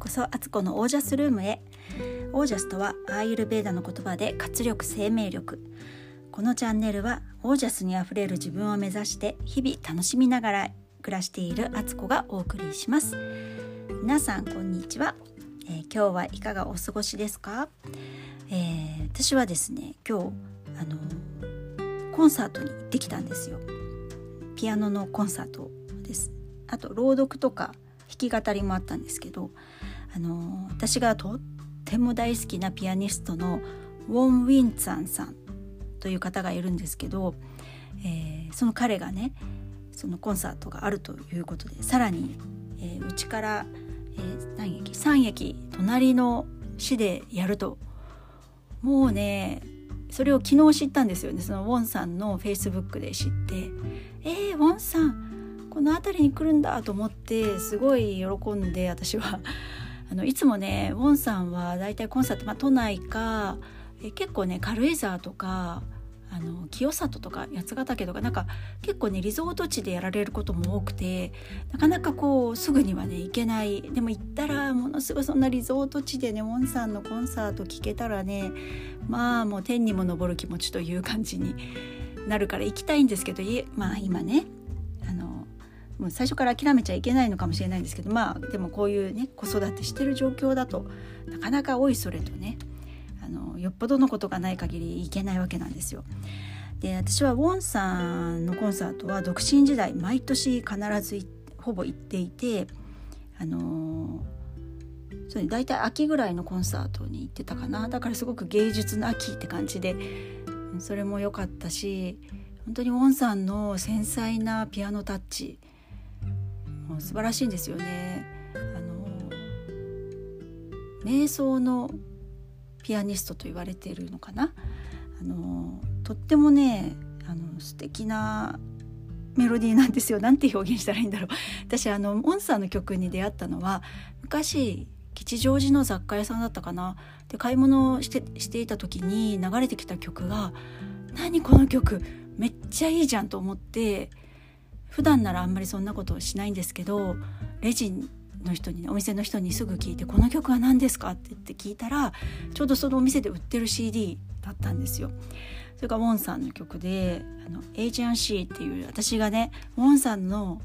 こそアツコのオージャスルームへ。オージャスとはアーユルベーダの言葉で活力生命力。このチャンネルはオージャスにあふれる自分を目指して日々楽しみながら暮らしているアツコがお送りします。皆さんこんにちは、えー、今日はいかがお過ごしですか、えー、私はですね今日あのコンサートに行ってきたんですよ。ピアノのコンサートです。あと朗読とかき語りもあったんですけどあの私がとっても大好きなピアニストのウォン・ウィンツァンさんという方がいるんですけど、えー、その彼がねそのコンサートがあるということでさらにうち、えー、から、えー、何駅3駅隣の市でやるともうねそれを昨日知ったんですよね。そのウォンさんのフェイスブックで知って「えー、ウォンさんこの辺りに来るんだ」と思ってすごい喜んで私は。あのいつもねウォンさんはだいたいコンサート、まあ、都内かえ結構ね軽井沢とかあの清里とか八ヶ岳とかなんか結構ねリゾート地でやられることも多くてなかなかこうすぐにはね行けない。でも行ったらものすごいそんなリゾート地でねウォンさんのコンサート聴けたらねまあもう天にも昇る気持ちという感じになるから行きたいんですけどまあ今ねもう最初から諦めちゃいけないのかもしれないんですけどまあでもこういうね子育てしてる状況だとなかなかおいそれとねあのよっぽどのことがない限り行けないわけなんですよ。で私はウォンさんのコンサートは独身時代毎年必ずほぼ行っていてあのそれ大体秋ぐらいのコンサートに行ってたかなだからすごく芸術の秋って感じでそれも良かったし本当にウォンさんの繊細なピアノタッチ素晴らしいんですよね。あの瞑想のピアニストと言われているのかな。あのとってもねあの素敵なメロディーなんですよ。なんて表現したらいいんだろう。私あのモンサーの曲に出会ったのは昔吉祥寺の雑貨屋さんだったかな。で買い物をしてしていた時に流れてきた曲が「何この曲めっちゃいいじゃん」と思って普段ならあんまりそんなことをしないんですけどレジの人に、ね、お店の人にすぐ聞いて「この曲は何ですか?」って言って聞いたらちょうどそのお店で売ってる CD だったんですよ。それからウォンさんの曲で「あの Asian Sea」っていう私がねウォンさんの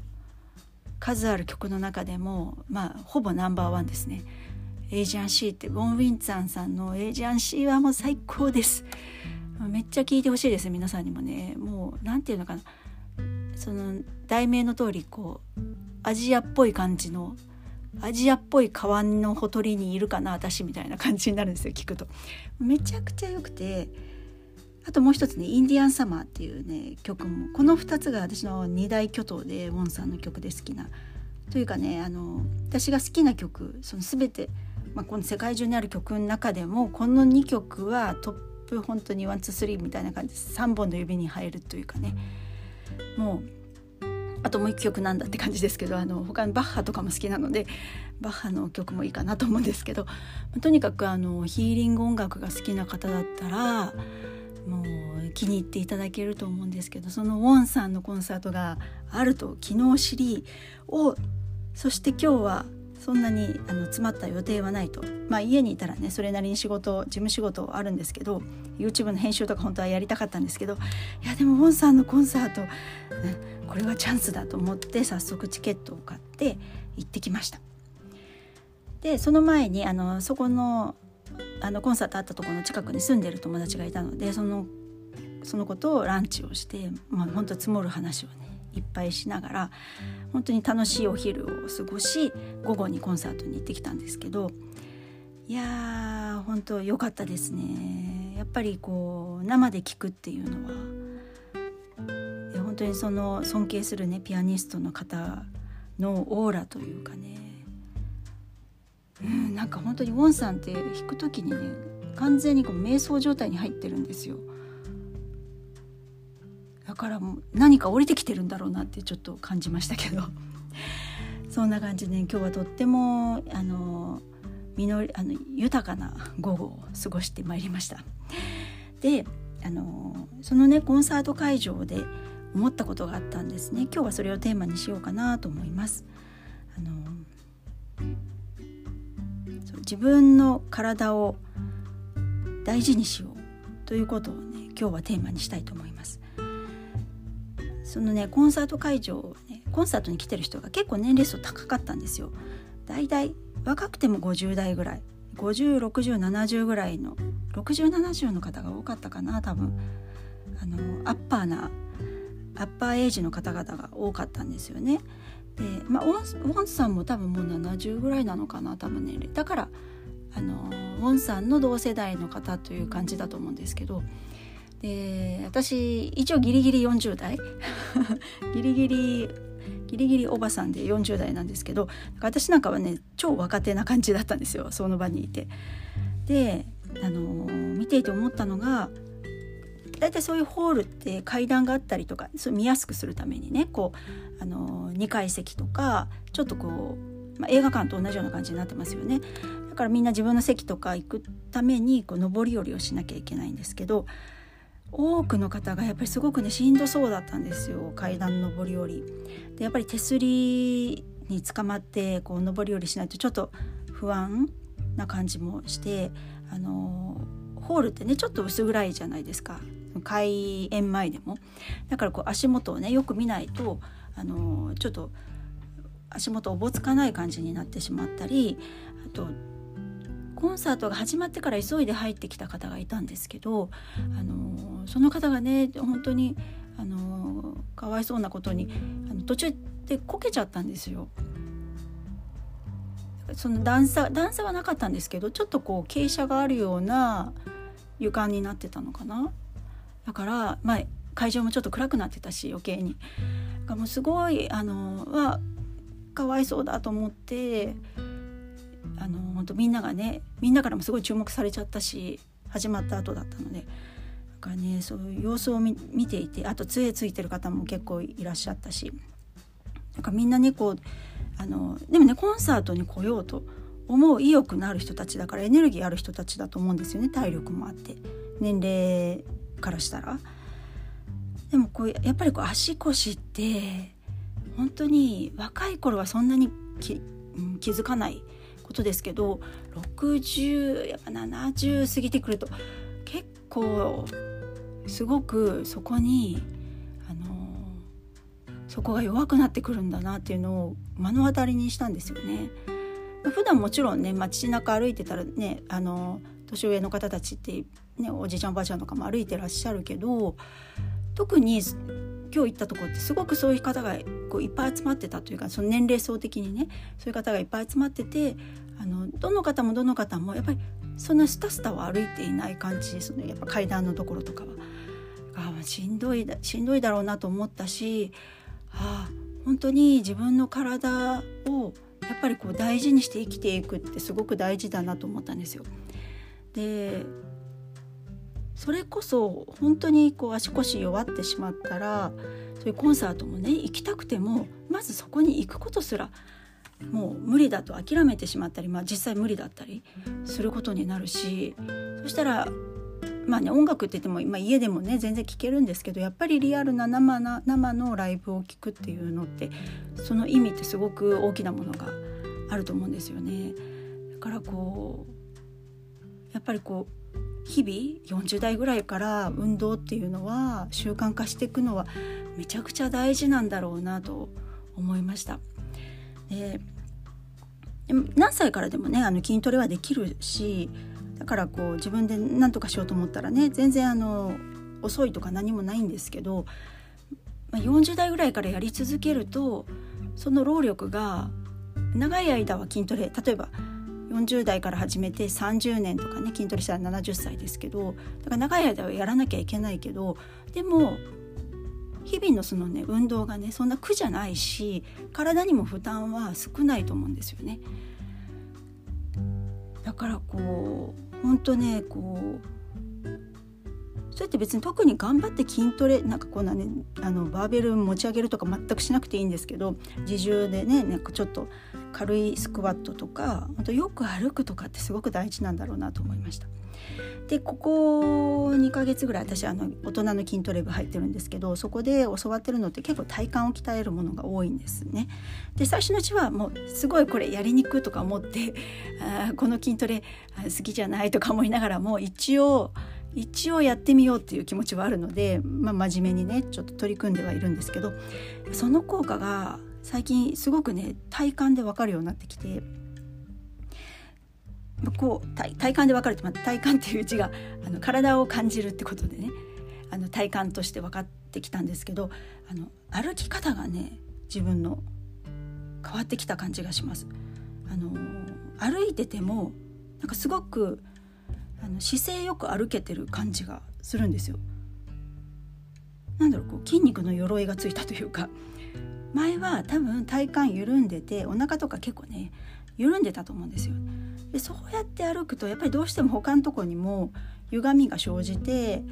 数ある曲の中でもまあほぼナンバーワンですね。Asian Sea ってウォン・ウィンツァンさんの Asian Sea はもう最高です。めっちゃ聴いてほしいです皆さんにもねもう何て言うのかなその題名の通りこうアジアっぽい感じのアジアっぽい川のほとりにいるかな私みたいな感じになるんですよ聞くと。めちゃくちゃ良くて。あともう一つね「Indian Summer」っていうね曲も。この2つが私の二大巨頭でウォンさんの曲で好きな。というかねあの私が好きな曲その全て、まあ、この世界中にある曲の中でもこの2曲はトップ本当にワンツースリーみたいな感じです3本の指に入るというかね。もうあともう一曲なんだって感じですけどあの他にバッハとかも好きなのでバッハの曲もいいかなと思うんですけどとにかくあのヒーリング音楽が好きな方だったらもう気に入っていただけると思うんですけどそのウォンさんのコンサートがあると昨日知りをそして今日はそんなにあの詰まった予定はないとまあ家にいたらねそれなりに仕事事務仕事あるんですけど YouTube の編集とか本当はやりたかったんですけどいやでもウォンさんのコンサート、ねこれはチャンスだと思って早速チケットを買って行ってきました。でその前にあのそこのあのコンサートあったところの近くに住んでる友達がいたのでそのそのことランチをして、まあ、本当積もる話をねいっぱいしながら本当に楽しいお昼を過ごし午後にコンサートに行ってきたんですけどいやー本当良かったですね。やっぱりこう生で聞くっていうのは本当にその尊敬するねピアニストの方のオーラというかねうんなんか本当にウォンさんって弾く時にね完全にこう瞑想状態に入ってるんですよ。から何か降りてきてるんだろうなってちょっと感じましたけど。そんな感じで、ね、今日はとってもあの実りあの豊かな午後を過ごしてまいりました。であのそのねコンサート会場で思ったことがあったんですね。今日はそれをテーマにしようかなと思います。あの自分の体を大事にしようということをね今日はテーマにしたいと思います。そのねコンサート会場、コンサートに来てる人が結構年齢層高かったんですよ。だいたい若くても50代ぐらい506070ぐらいの6070の方が多かったかな多分あのアッパーなアッパーエイジの方々が多かったんですよね。でまあウォンさんも多分もう70ぐらいなのかな多分年齢だからあのウォンさんの同世代の方という感じだと思うんですけどで私一応ギリギリ40代 ギリギリギリギリおばさんで40代なんですけど私なんかはね超若手な感じだったんですよその場にいて。であの見ていて思ったのが大体そういうホールって階段があったりとかそ見やすくするためにねこうあの2階席とかちょっとこう、まあ、映画館と同じような感じになってますよね。だからみんな自分の席とか行くためにこう上り下りをしなきゃいけないんですけど多くの方がやっぱりすごくねしんどそうだったんですよ階段上り下り。でやっぱり手すりに捕まってこう上り下りしないとちょっと不安な感じもしてあのホールってねちょっと薄暗いじゃないですか開演前でもだからこう足元をねよく見ないとあのちょっと足元おぼつかない感じになってしまったりあとコンサートが始まってから急いで入ってきた方がいたんですけどあのその方がね本当にあのかわいそうなことにあの途中でこけちゃったんですよ。その段差段差はなかったんですけどちょっとこう傾斜があるような床になってたのかなだからまあ会場もちょっと暗くなってたし余計にもうすごいあのはかわいそうだと思ってあの本当みんながねみんなからもすごい注目されちゃったし始まった後だったのでだかねそういう様子を見ていてあと杖ついてる方も結構いらっしゃったしなんかみんなねこうあのでもねコンサートに来ようと思う意欲のある人たちだからエネルギーある人たちだと思うんですよね体力もあって年齢からしたら。でもこうやっぱりこう足腰って本当に若い頃はそんなに気気づかないことですけど60やっぱ70過ぎてくると結構すごくそこにあのそこが弱くなってくるんだなっていうのを目の当たりにしたんですよね。普段もちろんね街中歩いてたらねあの年上の方たちってねおじいちゃんおばあちゃんとかも歩いてらっしゃるけど特に今日行ったとこってすごくそういう方がこういっぱい集まってたというかその年齢層的にねそういう方がいっぱい集まっててあのどの方もどの方もやっぱりそんなスタスタは歩いていない感じですねやっぱ階段のところとかは。あしんどいだしんどいだろうなと思ったしあ本当に自分の体をやっぱりこう大事にして生きていくってすごく大事だなと思ったんですよ。でそれこそ本当にこう足腰弱ってしまったらそういうコンサートもね行きたくてもまずそこに行くことすらもう無理だと諦めてしまったり、まあ、実際無理だったりすることになるしそしたらまあね音楽って言っても、まあ、家でもね全然聴けるんですけどやっぱりリアルな生な生のライブを聴くっていうのってその意味ってすごく大きなものがあると思うんですよね。だからこうやっぱりこう日々40代ぐらいから運動っていうのは習慣化していくのはめちゃくちゃ大事なんだろうなと思いました。で何歳からでもねあの筋トレはできるしだからこう自分で何とかしようと思ったらね全然あの遅いとか何もないんですけど、まあ、40代ぐらいからやり続けるとその労力が長い間は筋トレ例えば40代から始めて30年とかね筋トレしたら70歳ですけどだから長い間はやらなきゃいけないけどでも日々のそのね運動がねそんな苦じゃないし体にも負担は少ないと思うんですよね。だからこう本当ねこうそうやって別に特に頑張って筋トレなんかこんなねあのバーベル持ち上げるとか全くしなくていいんですけど自重でねなんかちょっと軽いスクワットとかあとよく歩くとかってすごく大事なんだろうなと思いました。でここ2ヶ月ぐらい私あの大人の筋トレ部入ってるんですけどそこで教わってるのって結構体幹を鍛えるものが多いんですね。で最初のうちはもうすごいこれやりにくとか思って あこの筋トレ好きじゃないとか思いながらも一応一応やってみようっていう気持ちはあるので、まあ、真面目にねちょっと取り組んではいるんですけどその効果が最近すごくね体感で分かるようになってきてこう体体感で分かるって、まあ、体感っていう字があの体を感じるってことでねあの体感として分かってきたんですけどあの歩き方がね自分の変わってきた感じがします。あの歩いててもなんかすごくあの姿勢よく歩けてる感じがするんですよ。なんだろうこう筋肉の鎧がついたというか前は多分体幹緩んでてお腹とか結構ね緩んでたと思うんですよ。でそうやって歩くとやっぱりどうしても他のとこにも歪みが生じて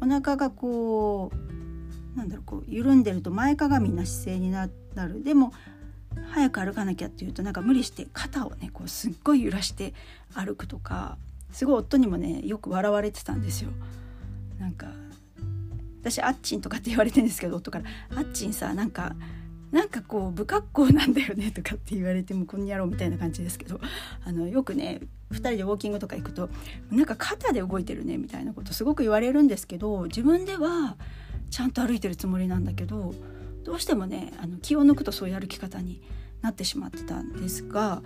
お腹がこうなんだろうこう緩んでると前かがみな姿勢になるでも早く歩かなきゃっていうとなんか無理して肩をねこうすっごい揺らして歩くとかすごい夫にもねよく笑われてたんですよ。なんか私あっちんとかって言われてるんですけど夫から「あっちんさなんかなんかこう不格好なんだよねとかって言われてもこんにゃろうみたいな感じですけどあのよくね2人でウォーキングとか行くとなんか肩で動いてるねみたいなことすごく言われるんですけど自分ではちゃんと歩いてるつもりなんだけどどうしてもねあの気を抜くとそういう歩き方になってしまってたんですが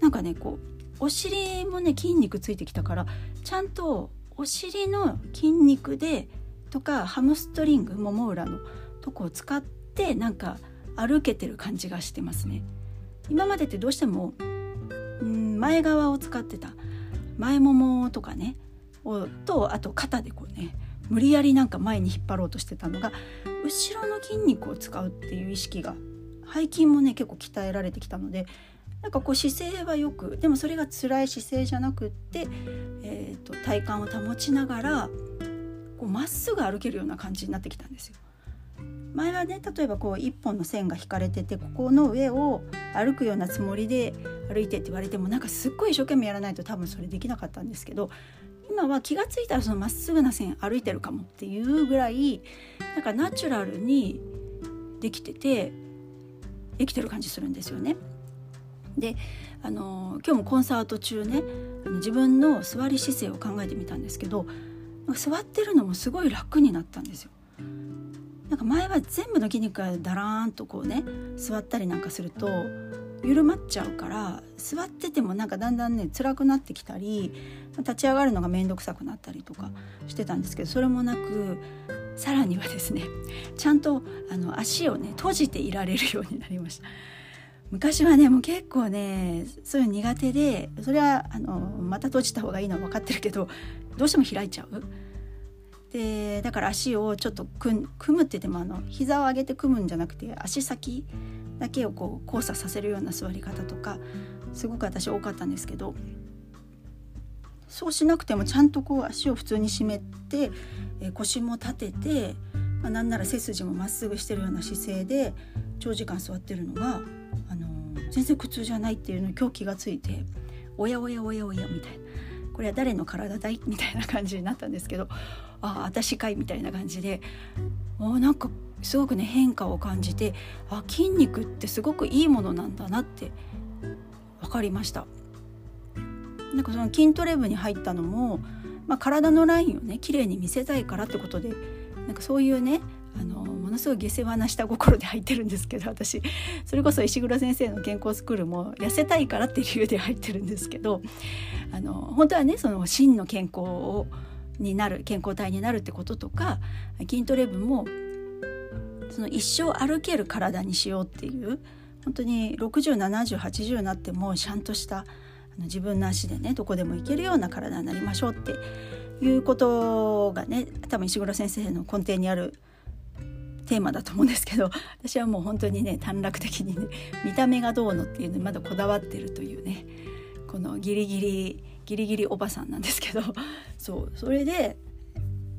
なんかねこうお尻もね筋肉ついてきたからちゃんとお尻の筋肉でとかハムストリングもも裏のとこを使ってってなんか歩けてる感じがしてますね。今までってどうしてもうん前側を使ってた。前ももとかね。をとあと肩でこうね無理やりなんか前に引っ張ろうとしてたのが後ろの筋肉を使うっていう意識が背筋もね結構鍛えられてきたのでなんかこう姿勢はよくでもそれが辛い姿勢じゃなくって、えーと、体幹を保ちながらまっすぐ歩けるような感じになってきたんですよ。前はね例えばこう一本の線が引かれててここの上を歩くようなつもりで歩いてって言われてもなんかすっごい一生懸命やらないと多分それできなかったんですけど今は気が付いたらそのまっすぐな線歩いてるかもっていうぐらいなんかナチュラルにできてて生きてる感じするんですよね。であの今日もコンサート中ね自分の座り姿勢を考えてみたんですけど座ってるのもすごい楽になったんですよ。なんか前は全部の筋肉がだらーんとこうね座ったりなんかすると緩まっちゃうから座っててもなんかだんだんね辛くなってきたり立ち上がるのが面倒くさくなったりとかしてたんですけどそれもなくさらにはですねちゃんとあの足をね閉じていられるようになりました。昔はねもう結構ねそういうの苦手でそれはあのまた閉じた方がいいのは分かってるけどどうしても開いちゃう。でだから足をちょっと組むって言ってもあの膝を上げて組むんじゃなくて足先だけをこう交差させるような座り方とかすごく私多かったんですけどそうしなくてもちゃんとこう足を普通に締めて、え腰も立てて、まあ、なんなら背筋もまっすぐしてるような姿勢で長時間座ってるのが、あの全然苦痛じゃないっていうのに今日気がついておやおやおやおやみたいな。これは誰の体だい？みたいな感じになったんですけどああ私かいみたいな感じでおなんかすごくね変化を感じてあ筋肉ってすごくいいものなんだなって分かりました。なんかその筋トレ部に入ったのも、まあ、体のラインをね綺麗に見せたいからってことでなんかそういうねあののすごい下世話な下心で入ってるんですけど私。それこそ石黒先生の健康スクールも痩せたいからっていう理由で入ってるんですけどあの本当はねその真の健康をになる健康体になるってこととか筋トレ部もその一生歩ける体にしようっていう本当に607080になってもちゃんとしたあの自分の足でねどこでも行けるような体になりましょうっていうことがね多分石黒先生の根底にあるテーマだと思うんですけど私はもう本当にね短絡的にね見た目がどうのっていうのにまだこだわってるというねこのギリギリギリギリおばさんなんですけどそうそれで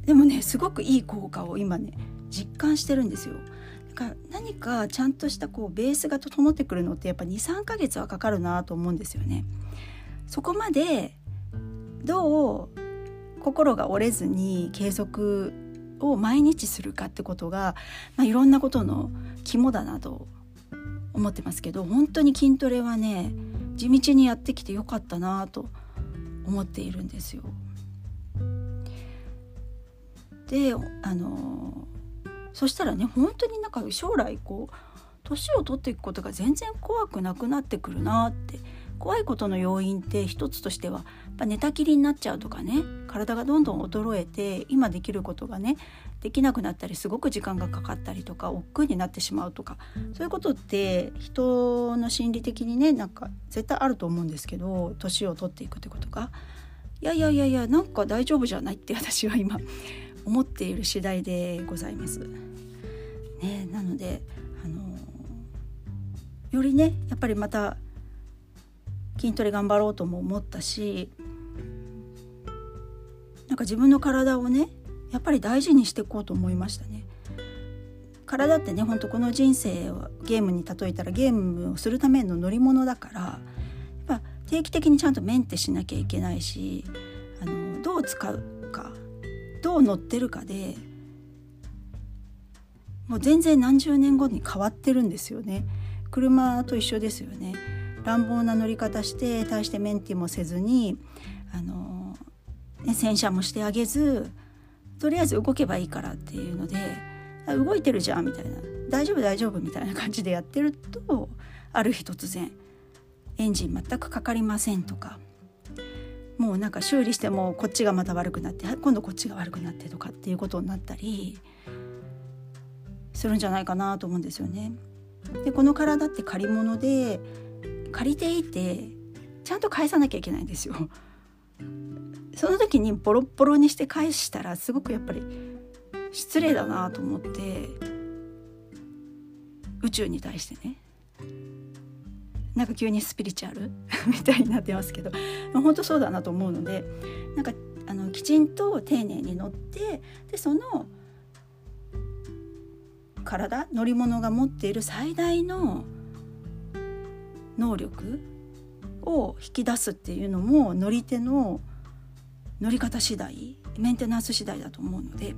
でもねすごくいい効果を今ね実感してるんですよ。だから何かちゃんとしたこうベースが整ってくるのってやっぱ23ヶ月はかかるなと思うんですよね。そこまでどう心が折れずに継続を毎日するかってことが、まあ、いろんなことの肝だなと思ってますけど本当に筋トレはね地道にやってきてよかったなと思っているんですよ。であのそしたらね本当になんか将来こう年を取っていくことが全然怖くなくなってくるなって怖いことの要因って一つとしてはやっぱ寝たきりになっちゃうとかね体がどんどん衰えて今できることがねできなくなったりすごく時間がかかったりとか億劫になってしまうとかそういうことって人の心理的にねなんか絶対あると思うんですけど年を取っていくってことがいやいやいやいやなんか大丈夫じゃないって私は今思っている次第でございます。ね、なのであのよりねやっぱりまた筋トレ頑張ろうとも思ったしなんか自分の体をねやっぱり大事にしていこうと思いましたね。体ってねほんとこの人生をゲームに例えたらゲームをするための乗り物だからやっぱ定期的にちゃんとメンテしなきゃいけないしあのどう使うかどう乗ってるかでもう全然何十年後に変わってるんですよね。車と一緒ですよね。乱暴な乗り方して大してメンティもせずにあの、ね、洗車もしてあげずとりあえず動けばいいからっていうので動いてるじゃんみたいな大丈夫大丈夫みたいな感じでやってるとある日突然エンジン全くかかりませんとかもうなんか修理してもこっちがまた悪くなって今度こっちが悪くなってとかっていうことになったりするんじゃないかなと思うんですよね。でこの体って借り物で借りていてちゃんと返さなきゃいけないんですよ。その時にボロッボロにして返したらすごくやっぱり失礼だなと思って宇宙に対してね。なんか急にスピリチュアル？みたいになってますけど。本当そうだなと思うのでなんかあのきちんと丁寧に乗ってでその体？乗り物が持っている最大の能力を引き出すっていうのも乗り手の乗り方次第メンテナンス次第だと思うので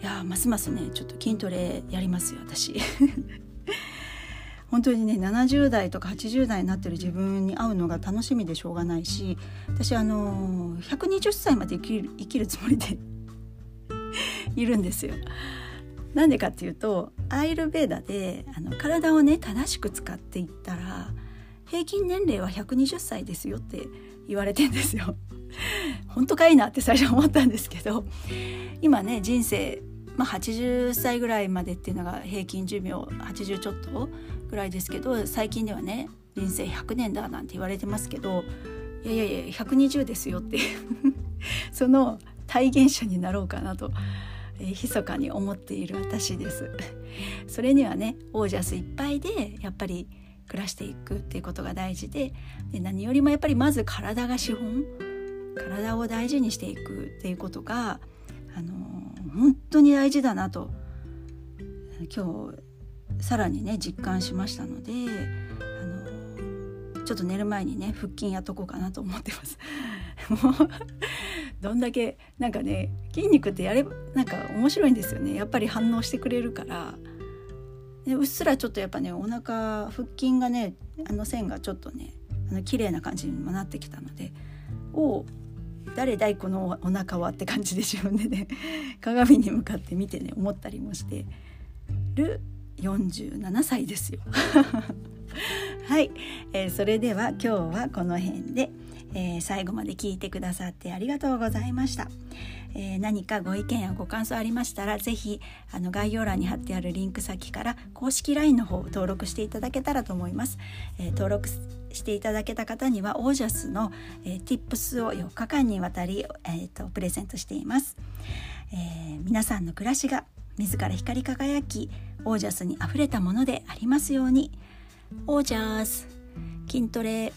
いやますますねちょっと筋トレやりますよ私 本当にね70代とか80代になってる自分に会うのが楽しみでしょうがないし私あの120歳まで生きる生きるつもりで いるんですよ。なんでかっていうとアイルベーダであの体をね正しく使っていったら平均年齢は120歳ですよって言われてんですよ。本当かいなって最初思ったんですけど今ね人生、まあ、80歳ぐらいまでっていうのが平均寿命80ちょっとぐらいですけど最近ではね人生100年だなんて言われてますけどいやいやいや120ですよって その体現者になろうかなとえ、密かに思っている私です それにはねオージャスいっぱいでやっぱり暮らしていくっていうことが大事でで何よりもやっぱりまず体が資本体を大事にしていくっていうことが、あのー、本当に大事だなと今日さらにね実感しましたので、あのー、ちょっと寝る前にね腹筋やっとこうかなと思ってます。もうどんだけなんかね筋肉ってやればなんか面白いんですよねやっぱり反応してくれるからでうっすらちょっとやっぱねお腹腹筋がねあの線がちょっとねあの綺麗な感じにもなってきたのでお誰だいこのお腹はって感じで自分でね 鏡に向かって見てね思ったりもしてる47歳ですよ。はい、えー、それでは今日はこの辺で。えー、最後まで聞いてくださってありがとうございました。えー、何かご意見やご感想ありましたら是非あの概要欄に貼ってあるリンク先から公式 LINE の方登録していただけたらと思います。えー、登録していただけた方にはオージャスの、えー、Tips を4日間にわたり、えーと、プレゼントしています、えー、皆さんの暮らしが自ら光り輝きオージャスにあふれたものでありますようにオージャス筋トレ